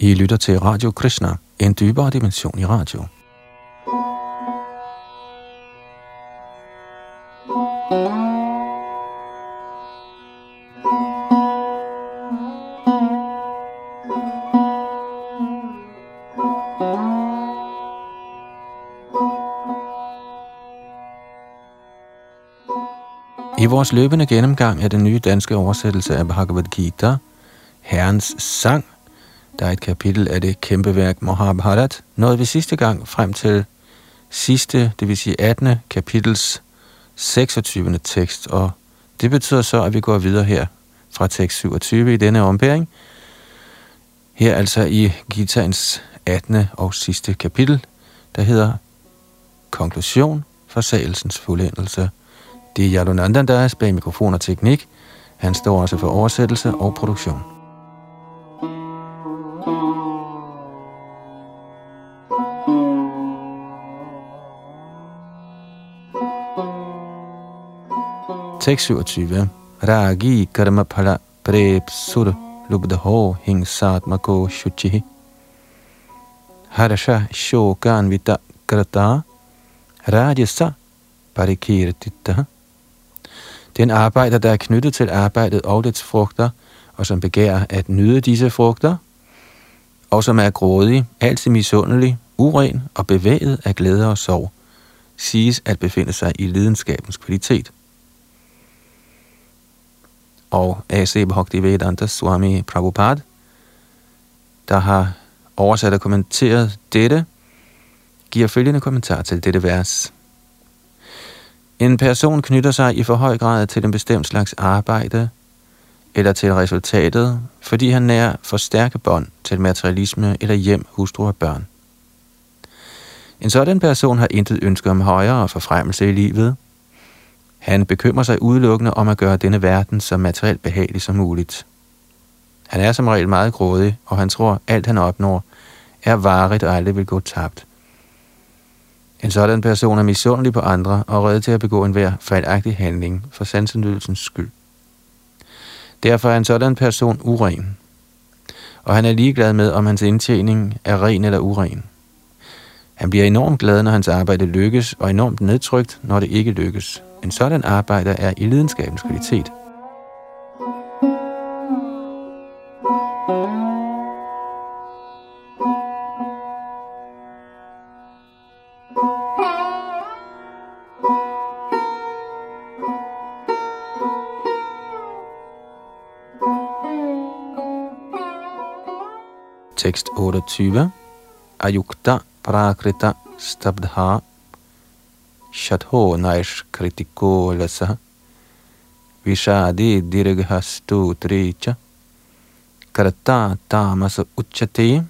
I lytter til Radio Krishna, en dybere dimension i radio. I vores løbende gennemgang af den nye danske oversættelse af Bhagavad Gita, Herrens Sang, der er et kapitel af det kæmpe værk Mahabharat, nåede vi sidste gang frem til sidste, det vil sige 18. kapitels 26. tekst, og det betyder så, at vi går videre her fra tekst 27 i denne ombæring. Her altså i Gitaens 18. og sidste kapitel, der hedder Konklusion, forsagelsens fuldendelse. Det er Yadunandan, der er bag mikrofon og teknik. Han står også for oversættelse og produktion. 627. Ragi karma phala prep sur lubdho hingsatmako shuchihi. Harsha shokan vita krata rajasa parikirtitta. Den arbejder, der er knyttet til arbejdet og dets frugter, og som begærer at nyde disse frugter, og som er grådig, altid misundelig, uren og bevæget af glæde og sorg, siges at befinde sig i lidenskabens kvalitet og A.C. Bhaktivedanta Swami Prabhupada, der har oversat og kommenteret dette, giver følgende kommentar til dette vers. En person knytter sig i for høj grad til en bestemt slags arbejde eller til resultatet, fordi han nær for stærke bånd til materialisme eller hjem, hustru og børn. En sådan person har intet ønske om højere forfremmelse i livet – han bekymrer sig udelukkende om at gøre denne verden så materielt behagelig som muligt. Han er som regel meget grådig, og han tror, alt han opnår, er varigt og aldrig vil gå tabt. En sådan person er misundelig på andre og reddet til at begå enhver fejlagtig handling for sansenydelsens skyld. Derfor er en sådan person uren, og han er ligeglad med, om hans indtjening er ren eller uren. Han bliver enormt glad, når hans arbejde lykkes, og enormt nedtrykt, når det ikke lykkes. En sådan arbejder er i lidenskabens kvalitet. Tekst 28. Ayukta prakrita stabdha shatho naish kritiko lasa vishadi dirghastu tricha karata tamas uchate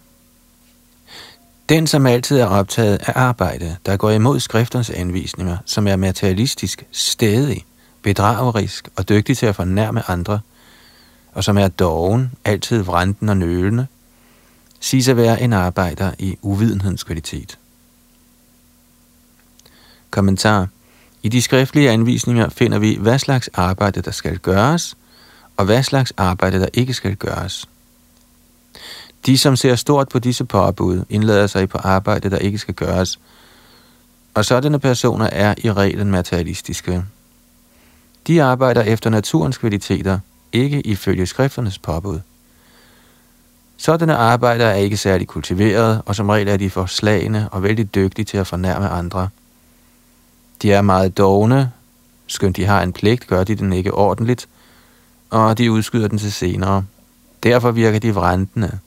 den, som altid er optaget af arbejde, der går imod skrifternes anvisninger, som er materialistisk, stedig, bedragerisk og dygtig til at fornærme andre, og som er doven, altid vrænten og nølende, siges at være en arbejder i uvidenhedens kvalitet. Kommentar. I de skriftlige anvisninger finder vi, hvad slags arbejde, der skal gøres, og hvad slags arbejde, der ikke skal gøres. De, som ser stort på disse påbud, indlader sig på arbejde, der ikke skal gøres, og sådanne personer er i reglen materialistiske. De arbejder efter naturens kvaliteter, ikke ifølge skrifternes påbud. Sådanne arbejdere er ikke særlig kultiveret, og som regel er de forslagende og vældig dygtige til at fornærme andre – de er meget dogne, skønt de har en pligt, gør de den ikke ordentligt, og de udskyder den til senere. Derfor virker de vrentende.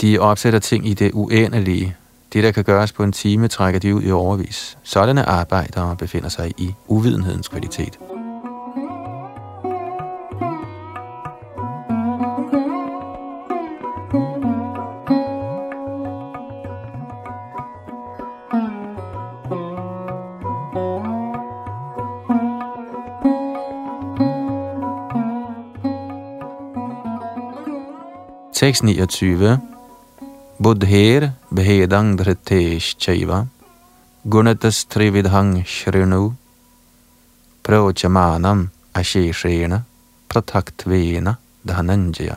De opsætter ting i det uendelige. Det, der kan gøres på en time, trækker de ud i overvis. Sådanne arbejdere befinder sig i uvidenhedens kvalitet. Tekst 29. Buddher behedang dhritesh chaiva gunatas trividhang shrinu prochamanam asheshena prataktvena dhananjaya.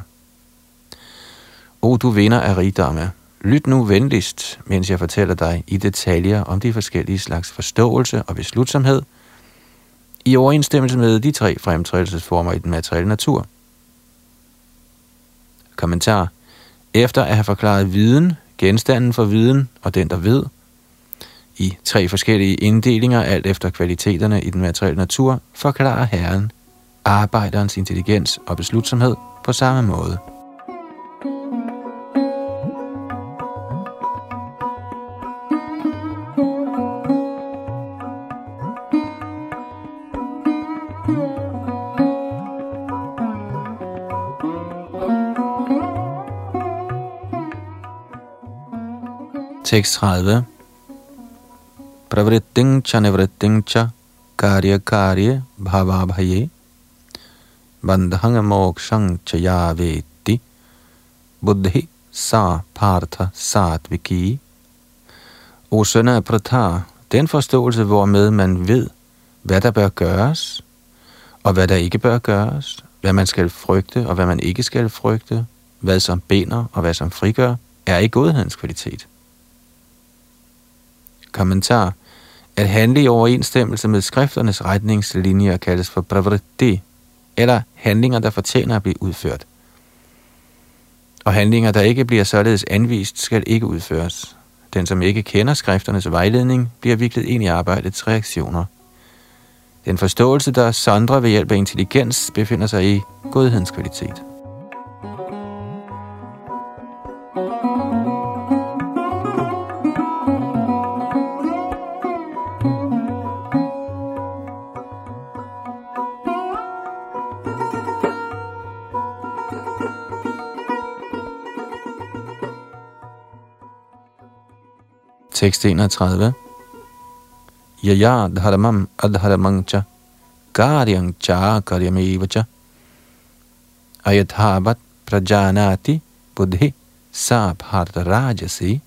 O du vinder af rigdomme, lyt nu venligst, mens jeg fortæller dig i detaljer om de forskellige slags forståelse og beslutsomhed, i overensstemmelse med de tre fremtrædelsesformer i den materielle natur. Kommentar. Efter at have forklaret viden, genstanden for viden og den, der ved, i tre forskellige inddelinger, alt efter kvaliteterne i den materielle natur, forklarer Herren arbejderens intelligens og beslutsomhed på samme måde. Tekst 30 Pravritting cha nivritting cha karya karya bhava bhaye bandhang mokshang cha yaveti buddhi sa partha satviki. O sønner af Pratar, den forståelse, hvormed man ved, hvad der bør gøres, og hvad der ikke bør gøres, hvad man skal frygte, og hvad man ikke skal frygte, hvad som binder og hvad som frigør, er i godhedens kvalitet. Kommentar. At handle i overensstemmelse med skrifternes retningslinjer kaldes for pravritti, eller handlinger, der fortjener at blive udført. Og handlinger, der ikke bliver således anvist, skal ikke udføres. Den, som ikke kender skrifternes vejledning, bliver viklet ind i arbejdets reaktioner. Den forståelse, der sondrer ved hjælp af intelligens, befinder sig i godhedens kvalitet. Tekst 31. Yaya dharmam adharmam cha karyang cha karyameva cha ayathavat prajanati buddhi sa rajasi.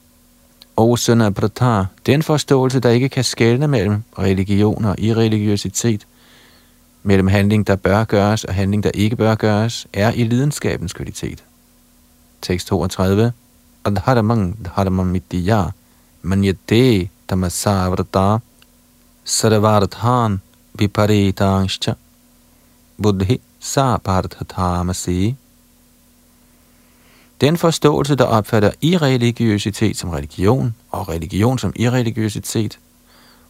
Og Pratha, den forståelse, der ikke kan skelne mellem religion og irreligiøsitet, mellem handling, der bør gøres og handling, der ikke bør gøres, er i lidenskabens kvalitet. Tekst 32. Adharamang dharmam mitya manyate tamasavrata sarvarthan viparitanscha buddhi saparthatamasi. Den forståelse, der opfatter irreligiøsitet som religion og religion som irreligiøsitet,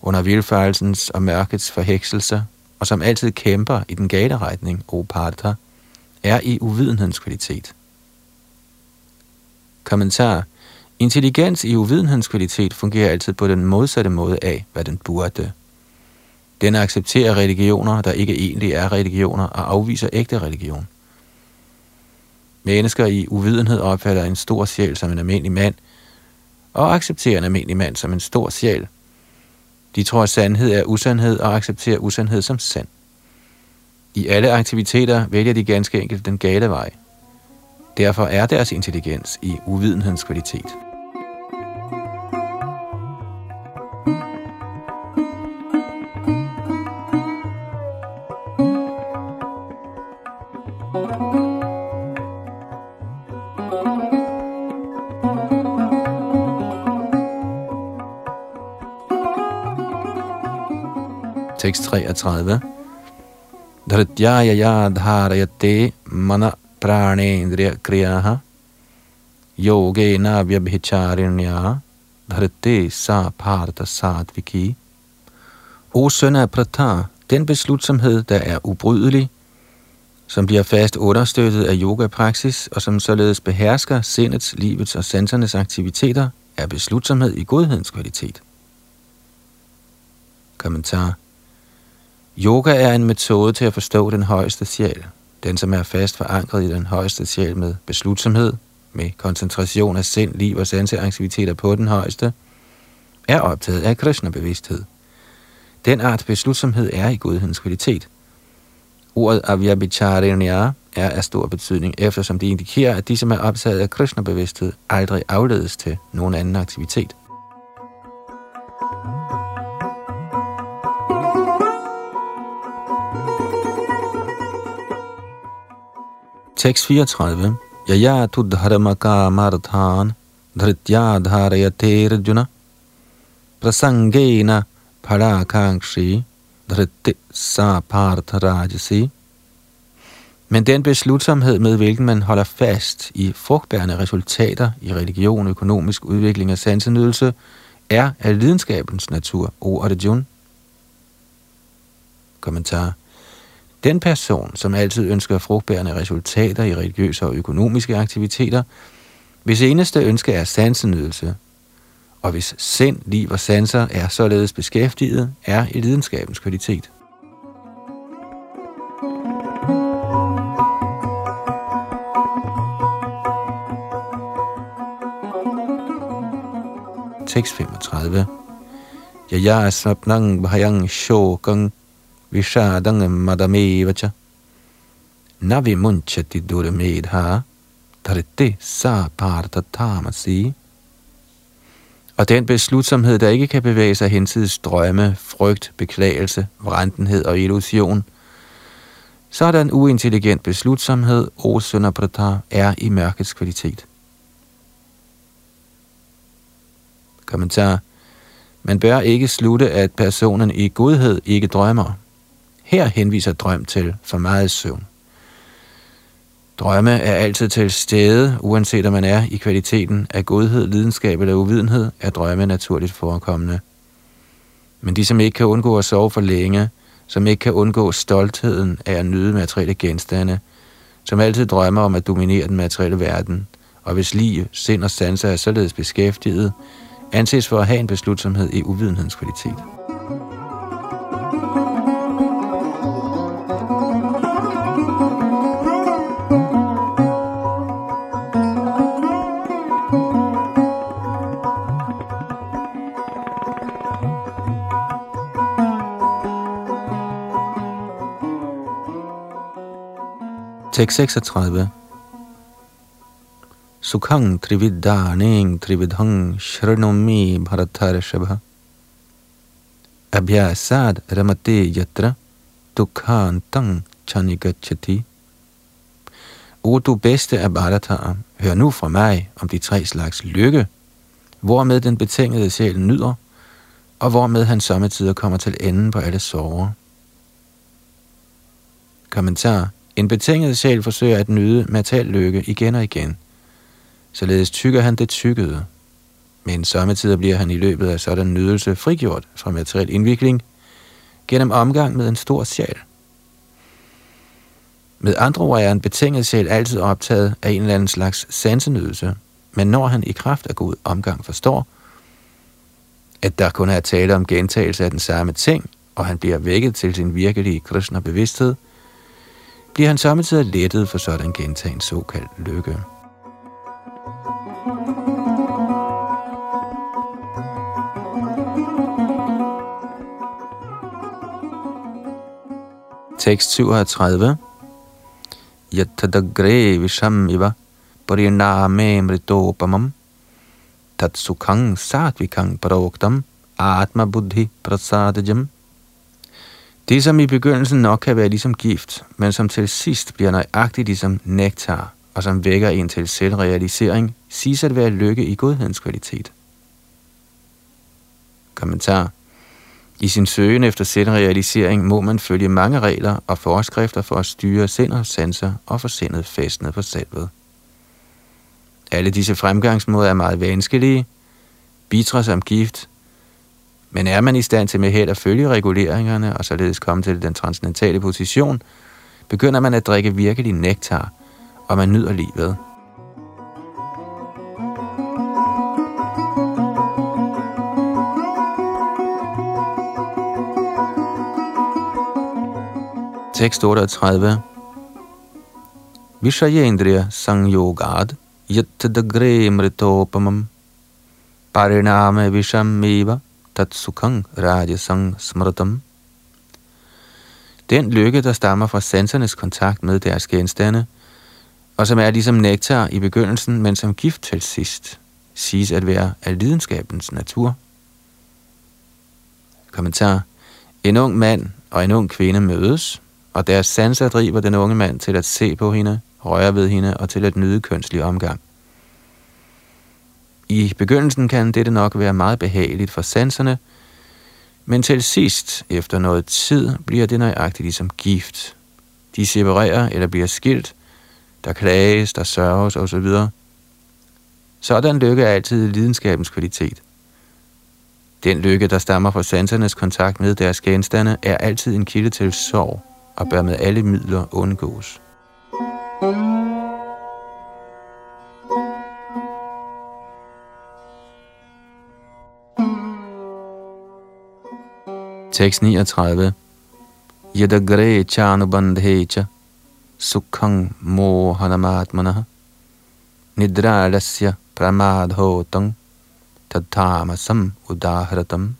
under vilfarelsens og mørkets forhekselser, og som altid kæmper i den gale retning, o Partha, er i uvidenhedens kvalitet. Kommentar Intelligens i uvidenhedens kvalitet fungerer altid på den modsatte måde af, hvad den burde. Den accepterer religioner, der ikke egentlig er religioner, og afviser ægte religion. Mennesker i uvidenhed opfatter en stor sjæl som en almindelig mand, og accepterer en almindelig mand som en stor sjæl. De tror, at sandhed er usandhed, og accepterer usandhed som sand. I alle aktiviteter vælger de ganske enkelt den gale vej. Derfor er deres intelligens i uvidenhedens kvalitet. Tekst 33. Dhrityaya dharayate mana pranendriya kriyaha yogena vyabhicharinya dhrite sa partha sadviki. O søn af Pratar, den beslutsomhed, der er ubrydelig, som bliver fast understøttet af yogapraksis og som således behersker sindets, livets og sansernes aktiviteter, er beslutsomhed i godhedens kvalitet. Kommentar Yoga er en metode til at forstå den højeste sjæl, den som er fast forankret i den højeste sjæl med beslutsomhed, med koncentration af sind, liv og sanseaktiviteter på den højeste, er optaget af Krishna-bevidsthed. Den art beslutsomhed er i godhedens kvalitet. Ordet avyabhicharinya er af stor betydning, eftersom det indikerer, at de, som er optaget af Krishna-bevidsthed, aldrig afledes til nogen anden aktivitet. Tekst 34. Yaya tu dharmaka marthan dhritya dharayate rajuna prasangena parakangshi dhritti sa partharajasi. Men den beslutsomhed, med hvilken man holder fast i frugtbærende resultater i religion, økonomisk udvikling og sansenydelse, er af lidenskabens natur, o Arjuna. Kommentar. Den person, som altid ønsker frugtbærende resultater i religiøse og økonomiske aktiviteter, hvis eneste ønske er sansenydelse, og hvis sind, liv og sanser er således beskæftiget, er i lidenskabens kvalitet. Tekst 35 Yaya sapnang bhayang shogang vishadang madamevacha navi munchati durmedha dharite sa partha tamasi og den beslutsomhed, der ikke kan bevæge sig hensides drømme, frygt, beklagelse, vrentenhed og illusion. Sådan uintelligent beslutsomhed, o Sønderbrata, er i mørkets kvalitet. Kommentar. Man bør ikke slutte, at personen i godhed ikke drømmer. Her henviser drøm til for meget søvn. Drømme er altid til stede, uanset om man er i kvaliteten af godhed, lidenskab eller uvidenhed, er drømme naturligt forekommende. Men de, som ikke kan undgå at sove for længe, som ikke kan undgå stoltheden af at nyde materielle genstande, som altid drømmer om at dominere den materielle verden, og hvis liv, sind og sanser er således beskæftiget, anses for at have en beslutsomhed i uvidenhedens kvalitet. Tekst 36 Sukhang trividaning trividhang shranomi bharatarashabha Abhyasad ramate yatra dukkantang chanigachati O du bedste af Bharataer, hør nu fra mig om de tre slags lykke, hvormed den betingede sjæl nyder, og hvormed han sommetider kommer til enden på alle sorger. Kommentar en betinget sjæl forsøger at nyde materiel lykke igen og igen. Således tykker han det tykkede. Men samtidig bliver han i løbet af sådan nydelse frigjort fra materiel indvikling gennem omgang med en stor sjæl. Med andre ord er en betinget sjæl altid optaget af en eller anden slags sansenydelse, men når han i kraft af god omgang forstår, at der kun er tale om gentagelse af den samme ting, og han bliver vækket til sin virkelige Krishna-bevidsthed – bliver han samtidig lettet for sådan gentagen såkaldt lykke. Tekst 37 Yatadagre visham iva pariname mritopamam. Tatsukang satvikang paroktam. Atma buddhi prasadajam det, som i begyndelsen nok kan være ligesom gift, men som til sidst bliver nøjagtigt ligesom nektar, og som vækker en til selvrealisering, siges at være lykke i godhedens kvalitet. Kommentar. I sin søgen efter selvrealisering må man følge mange regler og forskrifter for at styre sind og sanser og få sindet fastnet på selvet. Alle disse fremgangsmåder er meget vanskelige, bitre som gift, men er man i stand til med held at følge reguleringerne og således komme til den transcendentale position, begynder man at drikke virkelig nektar, og man nyder livet. Tekst 38 Vishayendriya sangyogad yattadagre mritopamam pariname tat tatsukang rajasang smritam. Den lykke, der stammer fra sansernes kontakt med deres genstande, og som er ligesom nektar i begyndelsen, men som gift til sidst, siges at være af lidenskabens natur. Kommentar. En ung mand og en ung kvinde mødes, og deres sanser driver den unge mand til at se på hende, røre ved hende og til at nyde kønslig omgang. I begyndelsen kan dette nok være meget behageligt for sanserne, men til sidst, efter noget tid, bliver det nøjagtigt ligesom gift. De separerer eller bliver skilt, der klages, der sørges osv. Sådan lykke er altid lidenskabens kvalitet. Den lykke, der stammer fra sansernes kontakt med deres genstande, er altid en kilde til sorg og bør med alle midler undgås. Tekst 39 Yadagre chanubandhecha sukhang mohanamatmana nidralasya pramadhotang tadhamasam udahratam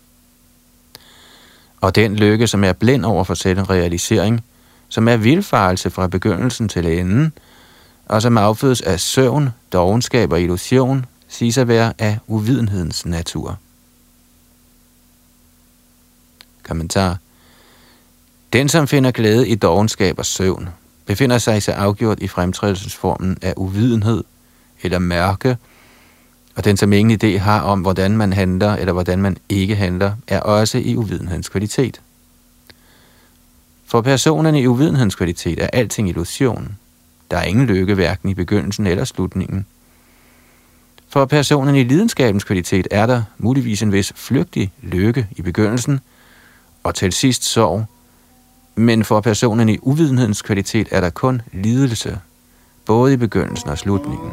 og den lykke, som er blind over for selv realisering, som er vilfarelse fra begyndelsen til enden, og som affødes af søvn, dogenskab og illusion, siges at være af uvidenhedens natur. Kommentar. Den, som finder glæde i dogenskab og søvn, befinder sig så afgjort i fremtrædelsesformen af uvidenhed eller mørke, og den, som ingen idé har om, hvordan man handler eller hvordan man ikke handler, er også i uvidenhedens kvalitet. For personen i uvidenhedens kvalitet er alting illusion. Der er ingen lykke hverken i begyndelsen eller slutningen. For personen i lidenskabens kvalitet er der muligvis en vis flygtig lykke i begyndelsen, og til sidst sorg. Men for personen i uvidenhedens kvalitet er der kun lidelse, både i begyndelsen og slutningen.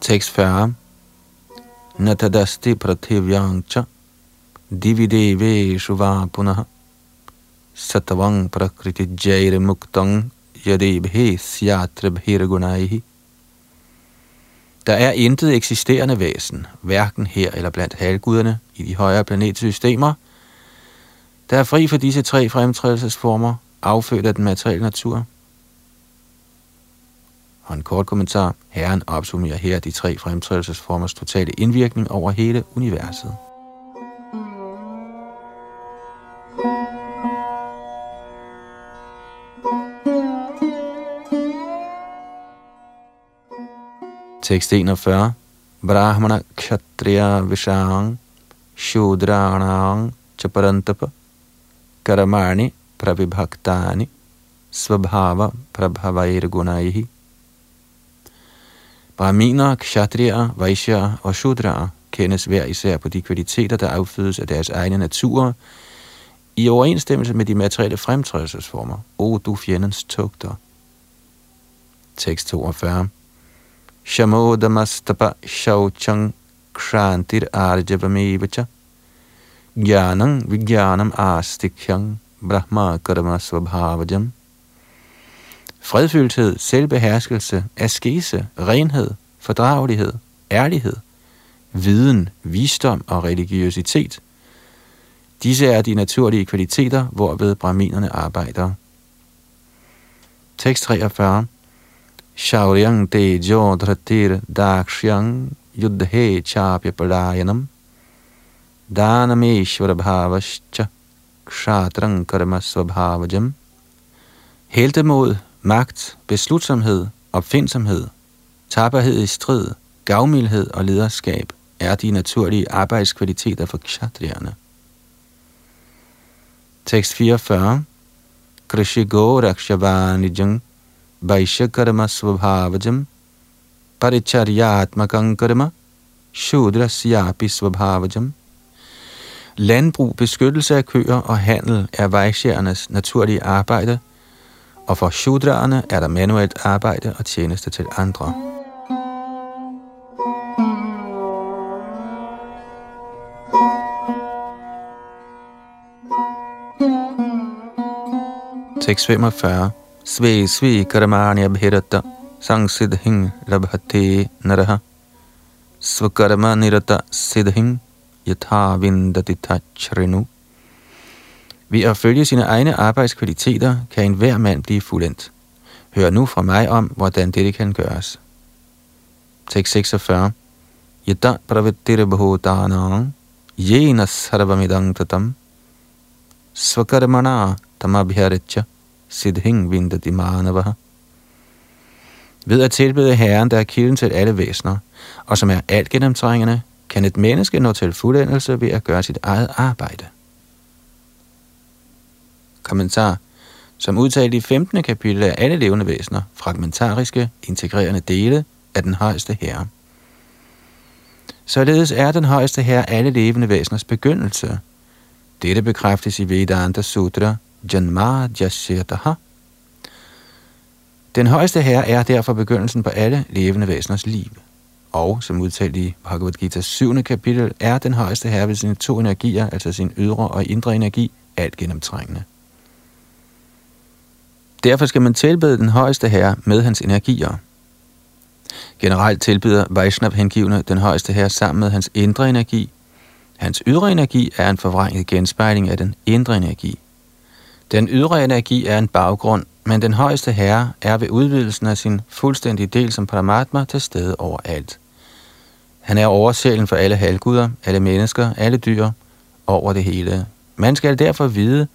Tekst 40 Natadasti prathivyangcha divide shuva punah satvang prakriti jair muktang yadibhe syatra bhiragunaihi Der er intet eksisterende væsen, hverken her eller blandt halvguderne i de højere planetsystemer, der er fri for disse tre fremtrædelsesformer, affødt af den materielle natur. Og en kort kommentar. Herren opsummerer her de tre fremtrædelsesformers totale indvirkning over hele universet. Tekst 41. Brahmana kshatriya vishang shudranang chaparantapa karamani pravibhaktani svabhava prabhavairgunaihi Brahminer, kshatriyer, vaishya og shudraer kendes hver især på de kvaliteter, der affødes af deres egne naturer, i overensstemmelse med de materielle fremtrædelsesformer. O du fjendens tugter. Tekst 42. Shamodamastapa shauchang krantir arjavamevacha Gyanang vigyanam astikyang brahma karma svabhavajam Fredfyldthed, selvbeherskelse, askese, renhed, fordragelighed, ærlighed, viden, visdom og religiøsitet. Disse er de naturlige kvaliteter, hvorved brahminerne arbejder. Tekst 43 Shauryang de jodratir dakshyang yudhe chapya palayanam danameshvara bhavascha kshatrang karma svabhavajam Heltemod, magt, beslutsomhed, opfindsomhed, tapperhed i strid, gavmildhed og lederskab er de naturlige arbejdskvaliteter for kshatriyerne. Tekst 44 Krishigo rakshavanijang vaishyakarma svabhavajam paricharyatmakang karma shudrasyapi svabhavajam. Landbrug, beskyttelse af køer og handel er vejsjernes naturlige arbejde – og for shudraerne er der manuelt arbejde og tjeneste til andre. Tekst 45 Sve svi karamani abhirata sangsidhing labhate naraha. Svakarma nirata sidhing yatha vindati tachrinu. Ved at følge sine egne arbejdskvaliteter kan enhver mand blive fuldendt. Hør nu fra mig om, hvordan dette kan gøres. Tekst 46. Yata pravittir bhutanang yena sarvamidang tatam svakarmana tamabhyaritya, siddhing vindati manavaha. Ved at tilbede Herren, der er kilden til alle væsener, og som er alt gennemtrængende, kan et menneske nå til fuldendelse ved at gøre sit eget arbejde. Kommentar Som udtalt i 15. kapitel af alle levende væsener fragmentariske, integrerende dele af den højeste herre. Således er den højeste herre alle levende væseners begyndelse. Dette bekræftes i Vedanta Sutra Janma Jasyataha. Den højeste herre er derfor begyndelsen på alle levende væseners liv. Og som udtalt i Bhagavad Gita's 7. kapitel, er den højeste herre ved sine to energier, altså sin ydre og indre energi, alt gennemtrængende. Derfor skal man tilbede den højeste herre med hans energier. Generelt tilbyder Vaishnav hengivne den højeste herre sammen med hans indre energi. Hans ydre energi er en forvrænget genspejling af den indre energi. Den ydre energi er en baggrund, men den højeste herre er ved udvidelsen af sin fuldstændige del som Paramatma til stede overalt. Han er oversjælen for alle halvguder, alle mennesker, alle dyr, over det hele. Man skal derfor vide,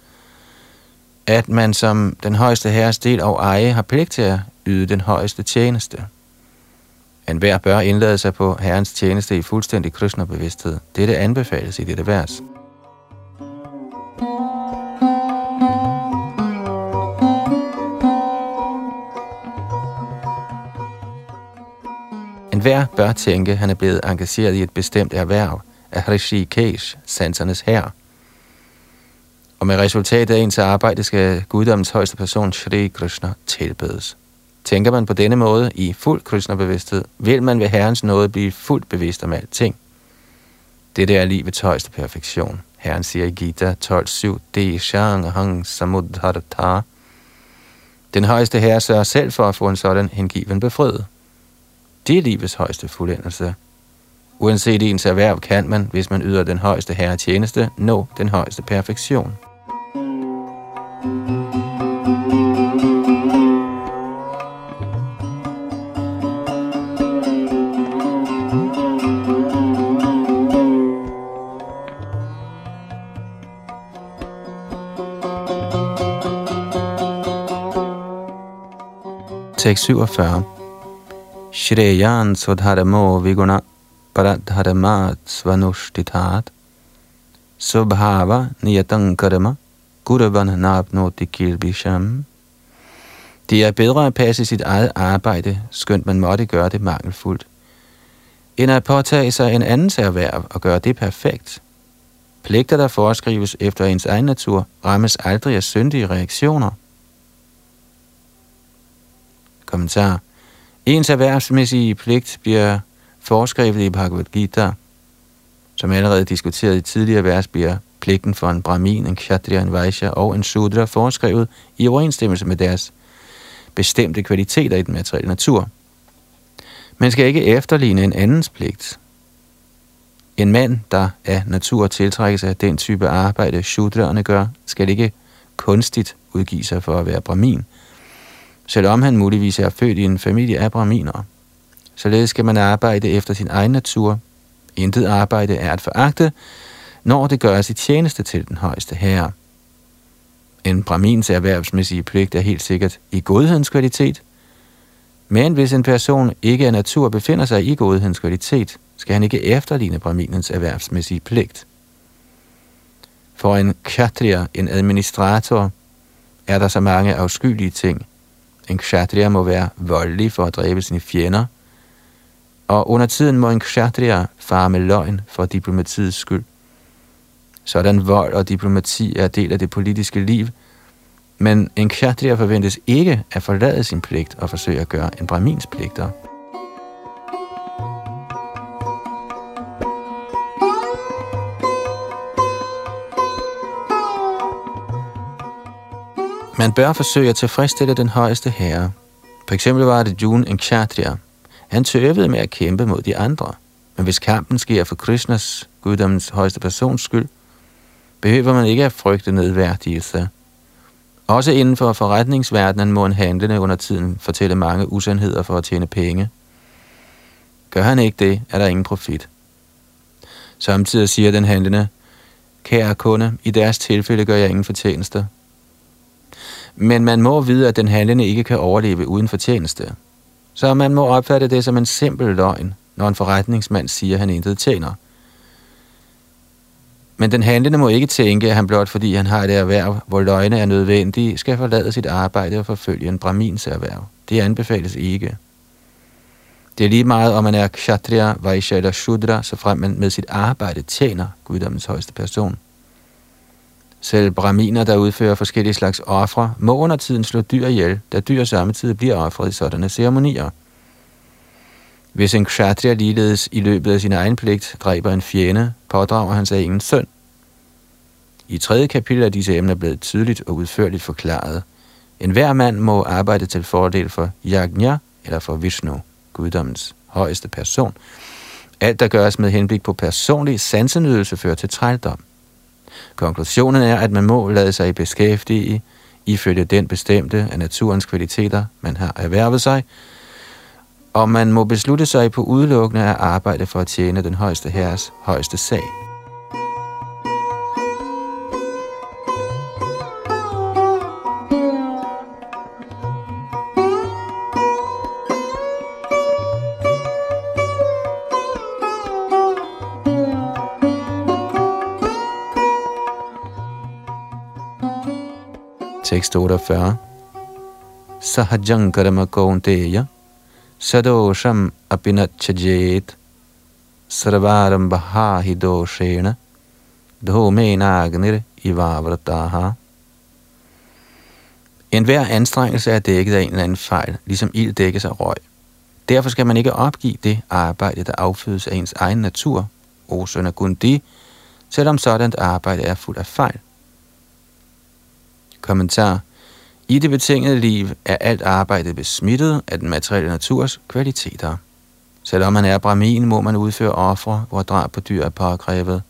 at man som den højeste herres del og eje har pligt til at yde den højeste tjeneste. En hver bør indlade sig på herrens tjeneste i fuldstændig Krishna-bevidsthed. Dette anbefales i dette vers. En hver bør tænke, at han er blevet engageret i et bestemt erhverv af Kesh, sansernes herre. Og med resultatet af ens arbejde skal guddommens højeste person, Shri Krishna, tilbedes. Tænker man på denne måde i fuld Krishna-bevidsthed, vil man ved Herrens nåde blive fuldt bevidst om alting. Dette er livets højeste perfektion. Herren siger i Gita 12.7, De shang hang samudharata. Den højeste herre sørger selv for at få en sådan hengiven befriet. Det er livets højeste fuldendelse. Uanset ens erhverv kan man, hvis man yder den højeste herre tjeneste, nå den højeste perfektion. Tekst 47 Shreyan Swadharamo Viguna paradharama Svanushtitat Subhava Niyatang Karma Gudavan Nabnoti Kilbisham Det er bedre at passe sit eget arbejde, skønt man måtte gøre det mangelfuldt, end at påtage sig en andens erhverv og gøre det perfekt. Pligter, der foreskrives efter ens egen natur, rammes aldrig af syndige reaktioner. Kommentar. Ens erhvervsmæssige pligt bliver foreskrevet i Bhagavad Gita, som allerede diskuteret i tidligere vers, bliver pligten for en brahmin, en kshatriya, en vaishya og en sudra foreskrevet i overensstemmelse med deres bestemte kvaliteter i den materielle natur. Man skal ikke efterligne en andens pligt. En mand, der af natur tiltrækkes af den type arbejde, shudraerne gør, skal ikke kunstigt udgive sig for at være brahmin, selvom han muligvis er født i en familie af brahminer. Således skal man arbejde efter sin egen natur. Intet arbejde er at foragte, når det gøres i tjeneste til den højeste herre. En brahmins erhvervsmæssige pligt er helt sikkert i godhedens kvalitet, men hvis en person ikke af natur befinder sig i godhedens kvalitet, skal han ikke efterligne brahminens erhvervsmæssige pligt. For en kshatriya, en administrator, er der så mange afskyelige ting. En kshatriya må være voldelig for at dræbe sine fjender, og under tiden må en kshatriya fare med løgn for diplomatiets skyld. Sådan vold og diplomati er del af det politiske liv, men en kshatriya forventes ikke at forlade sin pligt og forsøge at gøre en brahmins pligter. Man bør forsøge at tilfredsstille den højeste herre. For eksempel var det June en kshatriya. Han tøvede med at kæmpe mod de andre. Men hvis kampen sker for Krishnas, guddommens højeste persons skyld, behøver man ikke at frygte nedværdigelse. Også inden for forretningsverdenen må en handlende under tiden fortælle mange usandheder for at tjene penge. Gør han ikke det, er der ingen profit. Samtidig siger den handlende, kære kunde, i deres tilfælde gør jeg ingen fortjeneste. Men man må vide, at den handlende ikke kan overleve uden fortjeneste. Så man må opfatte det som en simpel løgn, når en forretningsmand siger, at han intet tjener. Men den handlende må ikke tænke, at han blot fordi han har et erhverv, hvor løgne er nødvendige, skal forlade sit arbejde og forfølge en bramins erhverv. Det anbefales ikke. Det er lige meget, om man er kshatriya, vaishya eller shudra, så frem man med sit arbejde tjener guddommens højeste person. Selv brahminer, der udfører forskellige slags ofre, må under tiden slå dyr ihjel, da dyr samtidig bliver offret i sådanne ceremonier. Hvis en kshatriya ligeledes i løbet af sin egen pligt dræber en fjende, pådrager han sig ingen søn. I tredje kapitel er disse emner blevet tydeligt og udførligt forklaret. En hver mand må arbejde til fordel for Yajna eller for Vishnu, guddommens højeste person. Alt, der gøres med henblik på personlig sansenydelse, fører til trældom. Konklusionen er, at man må lade sig beskæftige ifølge den bestemte af naturens kvaliteter, man har erhvervet sig, og man må beslutte sig på udelukkende at arbejde for at tjene den højeste herres højeste sag. Tekst 48. Sahajang karma kaunteya sadosham apinachajet sarvaram bahahi doshena dhomenagnir ivavrataha. En hver anstrengelse er dækket af en eller anden fejl, ligesom ild dækkes af røg. Derfor skal man ikke opgive det arbejde, der affødes af ens egen natur, o søn af Gundi, selvom sådan arbejde er fuld af fejl. Kommentar. I det betingede liv er alt arbejde besmittet af den materielle naturs kvaliteter. Selvom man er brahmin, må man udføre ofre, hvor drab på dyr er påkrævet.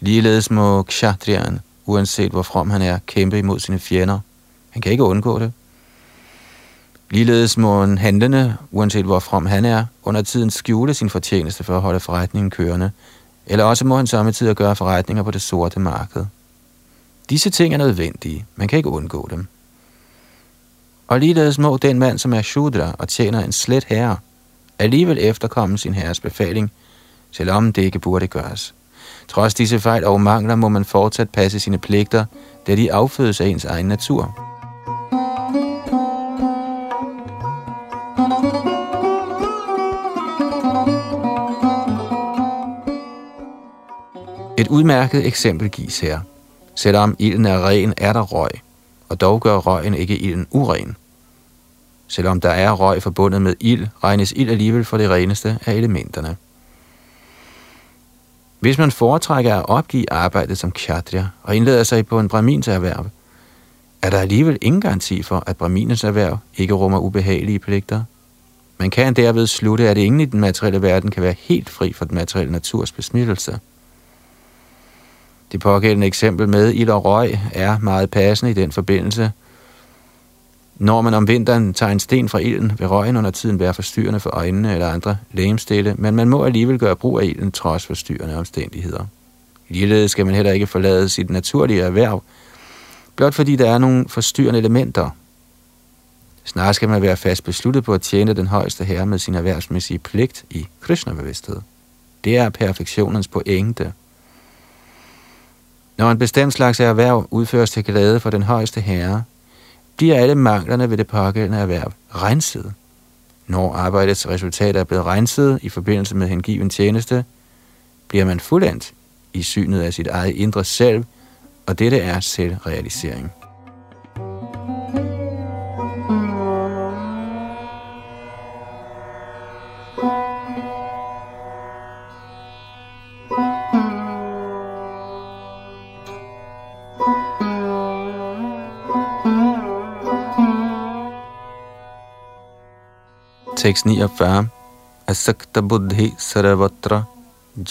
Ligeledes må kshatriyan, uanset hvor from han er, kæmpe imod sine fjender. Han kan ikke undgå det. Ligeledes må en handlende, uanset hvor from han er, under tiden skjule sin fortjeneste for at holde forretningen kørende, eller også må han samtidig gøre forretninger på det sorte marked. Disse ting er nødvendige. Man kan ikke undgå dem. Og ligeledes må den mand, som er shudra og tjener en slet herre, alligevel efterkomme sin herres befaling, selvom det ikke burde gøres. Trods disse fejl og mangler må man fortsat passe sine pligter, da de affødes af ens egen natur. Et udmærket eksempel gives her – Selvom ilden er ren, er der røg, og dog gør røgen ikke ilden uren. Selvom der er røg forbundet med ild, regnes ild alligevel for det reneste af elementerne. Hvis man foretrækker at opgive arbejdet som kshatriya og indleder sig på en brahmins erhverv, er der alligevel ingen garanti for, at brahminens erhverv ikke rummer ubehagelige pligter. Man kan derved slutte, at ingen i den materielle verden kan være helt fri for den materielle naturs besmittelse. Det pågældende eksempel med ild og røg er meget passende i den forbindelse. Når man om vinteren tager en sten fra ilden, vil røgen under tiden være forstyrrende for øjnene eller andre lægemstille, men man må alligevel gøre brug af ilden trods forstyrrende omstændigheder. Ligeledes skal man heller ikke forlade sit naturlige erhverv, blot fordi der er nogle forstyrrende elementer. Snarere skal man være fast besluttet på at tjene den højeste herre med sin erhvervsmæssige pligt i Krishna-bevidsthed. Det er perfektionens pointe. Når en bestemt slags erhverv udføres til glæde for den højeste herre, bliver alle manglerne ved det pågældende erhverv renset. Når arbejdets resultat er blevet renset i forbindelse med hengiven tjeneste, bliver man fuldendt i synet af sit eget indre selv, og dette er selvrealisering. Tekst 49. Asakta buddhi saravatra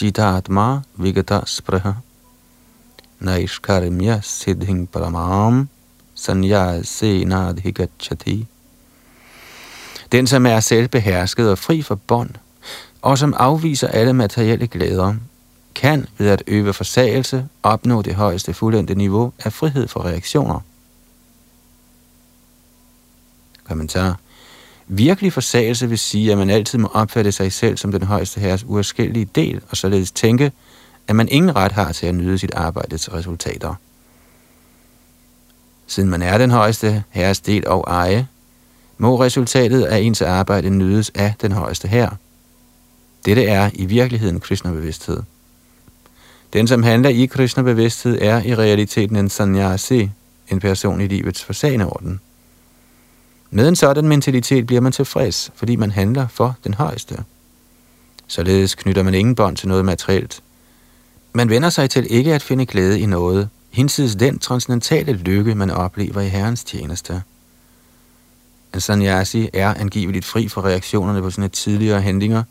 jitatma vigata spraha. naishkarimya siddhing paramam sanyase nadhigachati. Den, som er selvbehersket og fri for bånd, og som afviser alle materielle glæder, kan ved at øve forsagelse opnå det højeste fuldendte niveau af frihed for reaktioner. Kommentar. Virkelig forsagelse vil sige, at man altid må opfatte sig selv som den højeste herres uafskillelige del, og således tænke, at man ingen ret har til at nyde sit arbejdes resultater. Siden man er den højeste herres del og eje, må resultatet af ens arbejde nydes af den højeste herre. Dette er i virkeligheden Krishna-bevidsthed. Den, som handler i Krishna-bevidsthed, er i realiteten en sannyasi, en person i livets forsagende orden. Med en sådan mentalitet bliver man tilfreds, fordi man handler for den højeste. Således knytter man ingen bånd til noget materielt. Man vender sig til ikke at finde glæde i noget, hinsides den transcendentale lykke, man oplever i Herrens tjeneste. En sannyasi er angiveligt fri for reaktionerne på sine tidligere handlinger,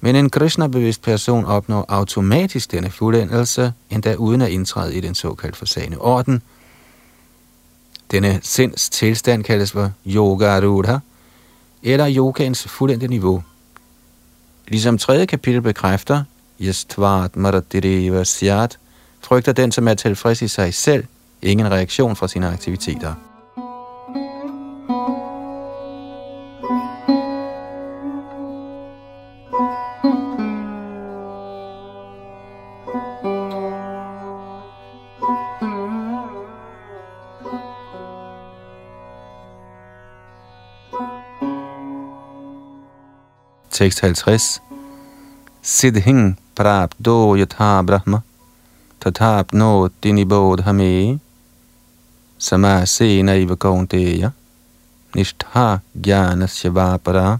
men en Krishna-bevidst person opnår automatisk denne fuldendelse, endda uden at indtræde i den såkaldte forsagende orden – denne sinds tilstand kaldes for yoga arudha, eller yogaens fuldendte niveau. Ligesom tredje kapitel bekræfter, Yastvat Maradiriva Syat, frygter den, som er tilfreds i sig selv, ingen reaktion fra sine aktiviteter. Tekst 50. Siddhing prapdo yatha brahma tathapno dinibodhame samasena iva kaunteya nishtha gyanasya vapara.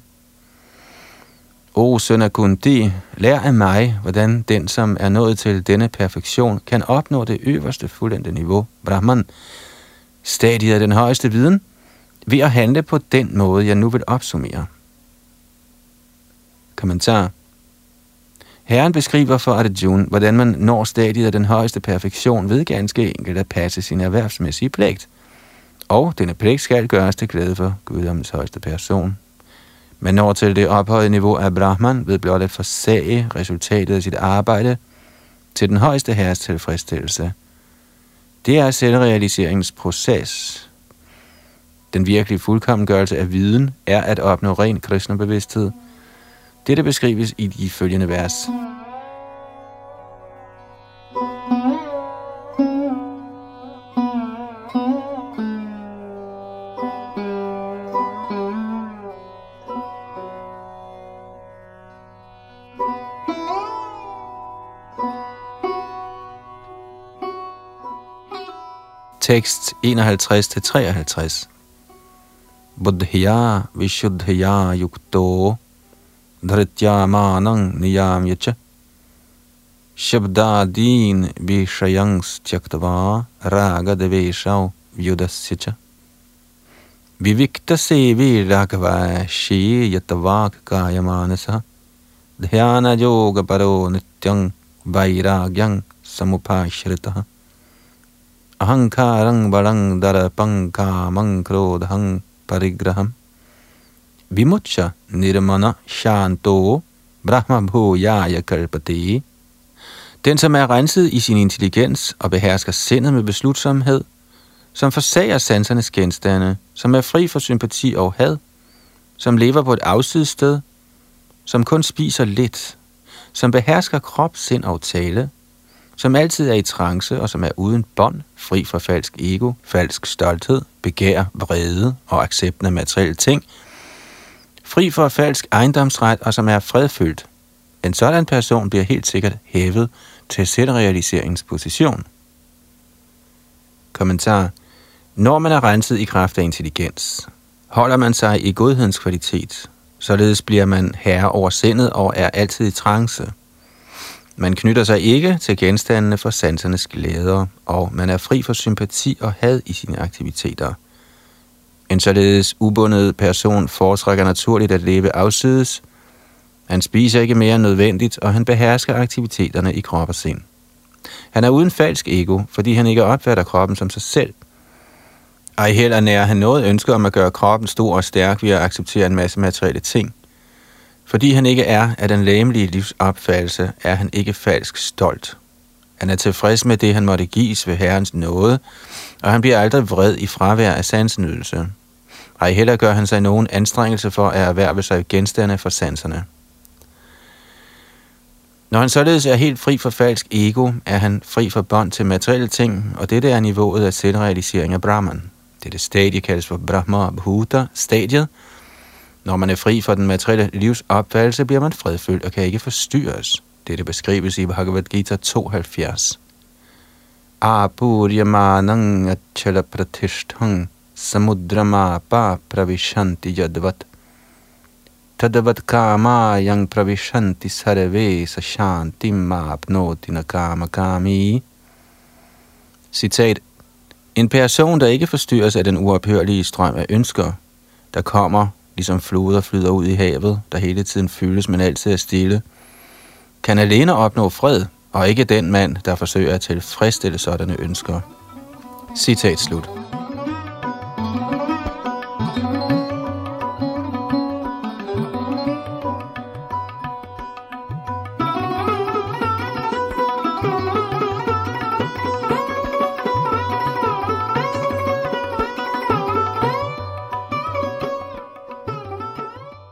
O søn af Kundi, lær af mig, hvordan den, som er nået til denne perfektion, kan opnå det øverste fuldendte niveau, Brahman, stadiet af den højeste viden, ved at handle på den måde, jeg nu vil opsummere. Kommentar. Herren beskriver for Arjuna, hvordan man når stadiet af den højeste perfektion ved ganske enkelt at passe sin erhvervsmæssige pligt. Og denne pligt skal gøres til glæde for guddommens højeste person. Man når til det ophøjede niveau af Brahman ved blot at forsage resultatet af sit arbejde til den højeste herres tilfredsstillelse. Det er selvrealiseringens proces. Den virkelige fuldkommengørelse af viden er at opnå ren kristnebevidsthed – dette beskrives i de følgende vers. Tekst 51-53 Buddhya Vishuddhya Yukto धृत्यामानं नियाम्य च शब्दादीन् विषयंस्त्यक्त्वा रागद्वेषौ व्युदस्य च विविक्तसेवी राघवाशी यतवाक् कायमानसः ध्यानयोगपरो नित्यं वैराग्यं समुपाश्रितः अहङ्कारं बलं दर्पं कामं क्रोधं परिग्रहम् Vimucha nirmana shanto brahma bhujaya kalpati. Den, som er renset i sin intelligens og behersker sindet med beslutsomhed, som forsager sansernes genstande, som er fri for sympati og had, som lever på et afsidested, som kun spiser lidt, som behersker krop, sind og tale, som altid er i trance og som er uden bånd, fri for falsk ego, falsk stolthed, begær, vrede og accepten af materielle ting – fri for falsk ejendomsret og som er fredfyldt. En sådan person bliver helt sikkert hævet til selvrealiseringens position. Kommentar. Når man er renset i kraft af intelligens, holder man sig i godhedens kvalitet, således bliver man herre over sindet og er altid i trance. Man knytter sig ikke til genstandene for sansernes glæder, og man er fri for sympati og had i sine aktiviteter – en således ubundet person foretrækker naturligt at leve afsides. Han spiser ikke mere end nødvendigt, og han behersker aktiviteterne i krop og sind. Han er uden falsk ego, fordi han ikke opfatter kroppen som sig selv. Ej heller nærer han noget ønske om at gøre kroppen stor og stærk ved at acceptere en masse materielle ting. Fordi han ikke er af den læmelige livsopfattelse, er han ikke falsk stolt. Han er tilfreds med det, han måtte gives ved Herrens nåde, og han bliver aldrig vred i fravær af sansnydelse. Ej heller gør han sig nogen anstrengelse for at erhverve sig genstande for sanserne. Når han således er helt fri for falsk ego, er han fri for bånd til materielle ting, og dette er niveauet af selvrealisering af Brahman. Dette stadie kaldes for Brahma Bhuta stadiet. Når man er fri for den materielle livsopfattelse, bliver man fredfyldt og kan ikke forstyrres. Dette beskrives i Bhagavad Gita 72. Apuryamanang achala pratishtang samudrama pravishanti yadvat tadavat kama yang pravishanti sarve sa shantim apnoti na kama kami. Citat. En person, der ikke forstyrres af den uophørlige strøm af ønsker, der kommer, ligesom floder flyder ud i havet, der hele tiden fyldes, men altid er stille, kan alene opnå fred, og ikke den mand, der forsøger at tilfredsstille sådanne ønsker. Citat slut.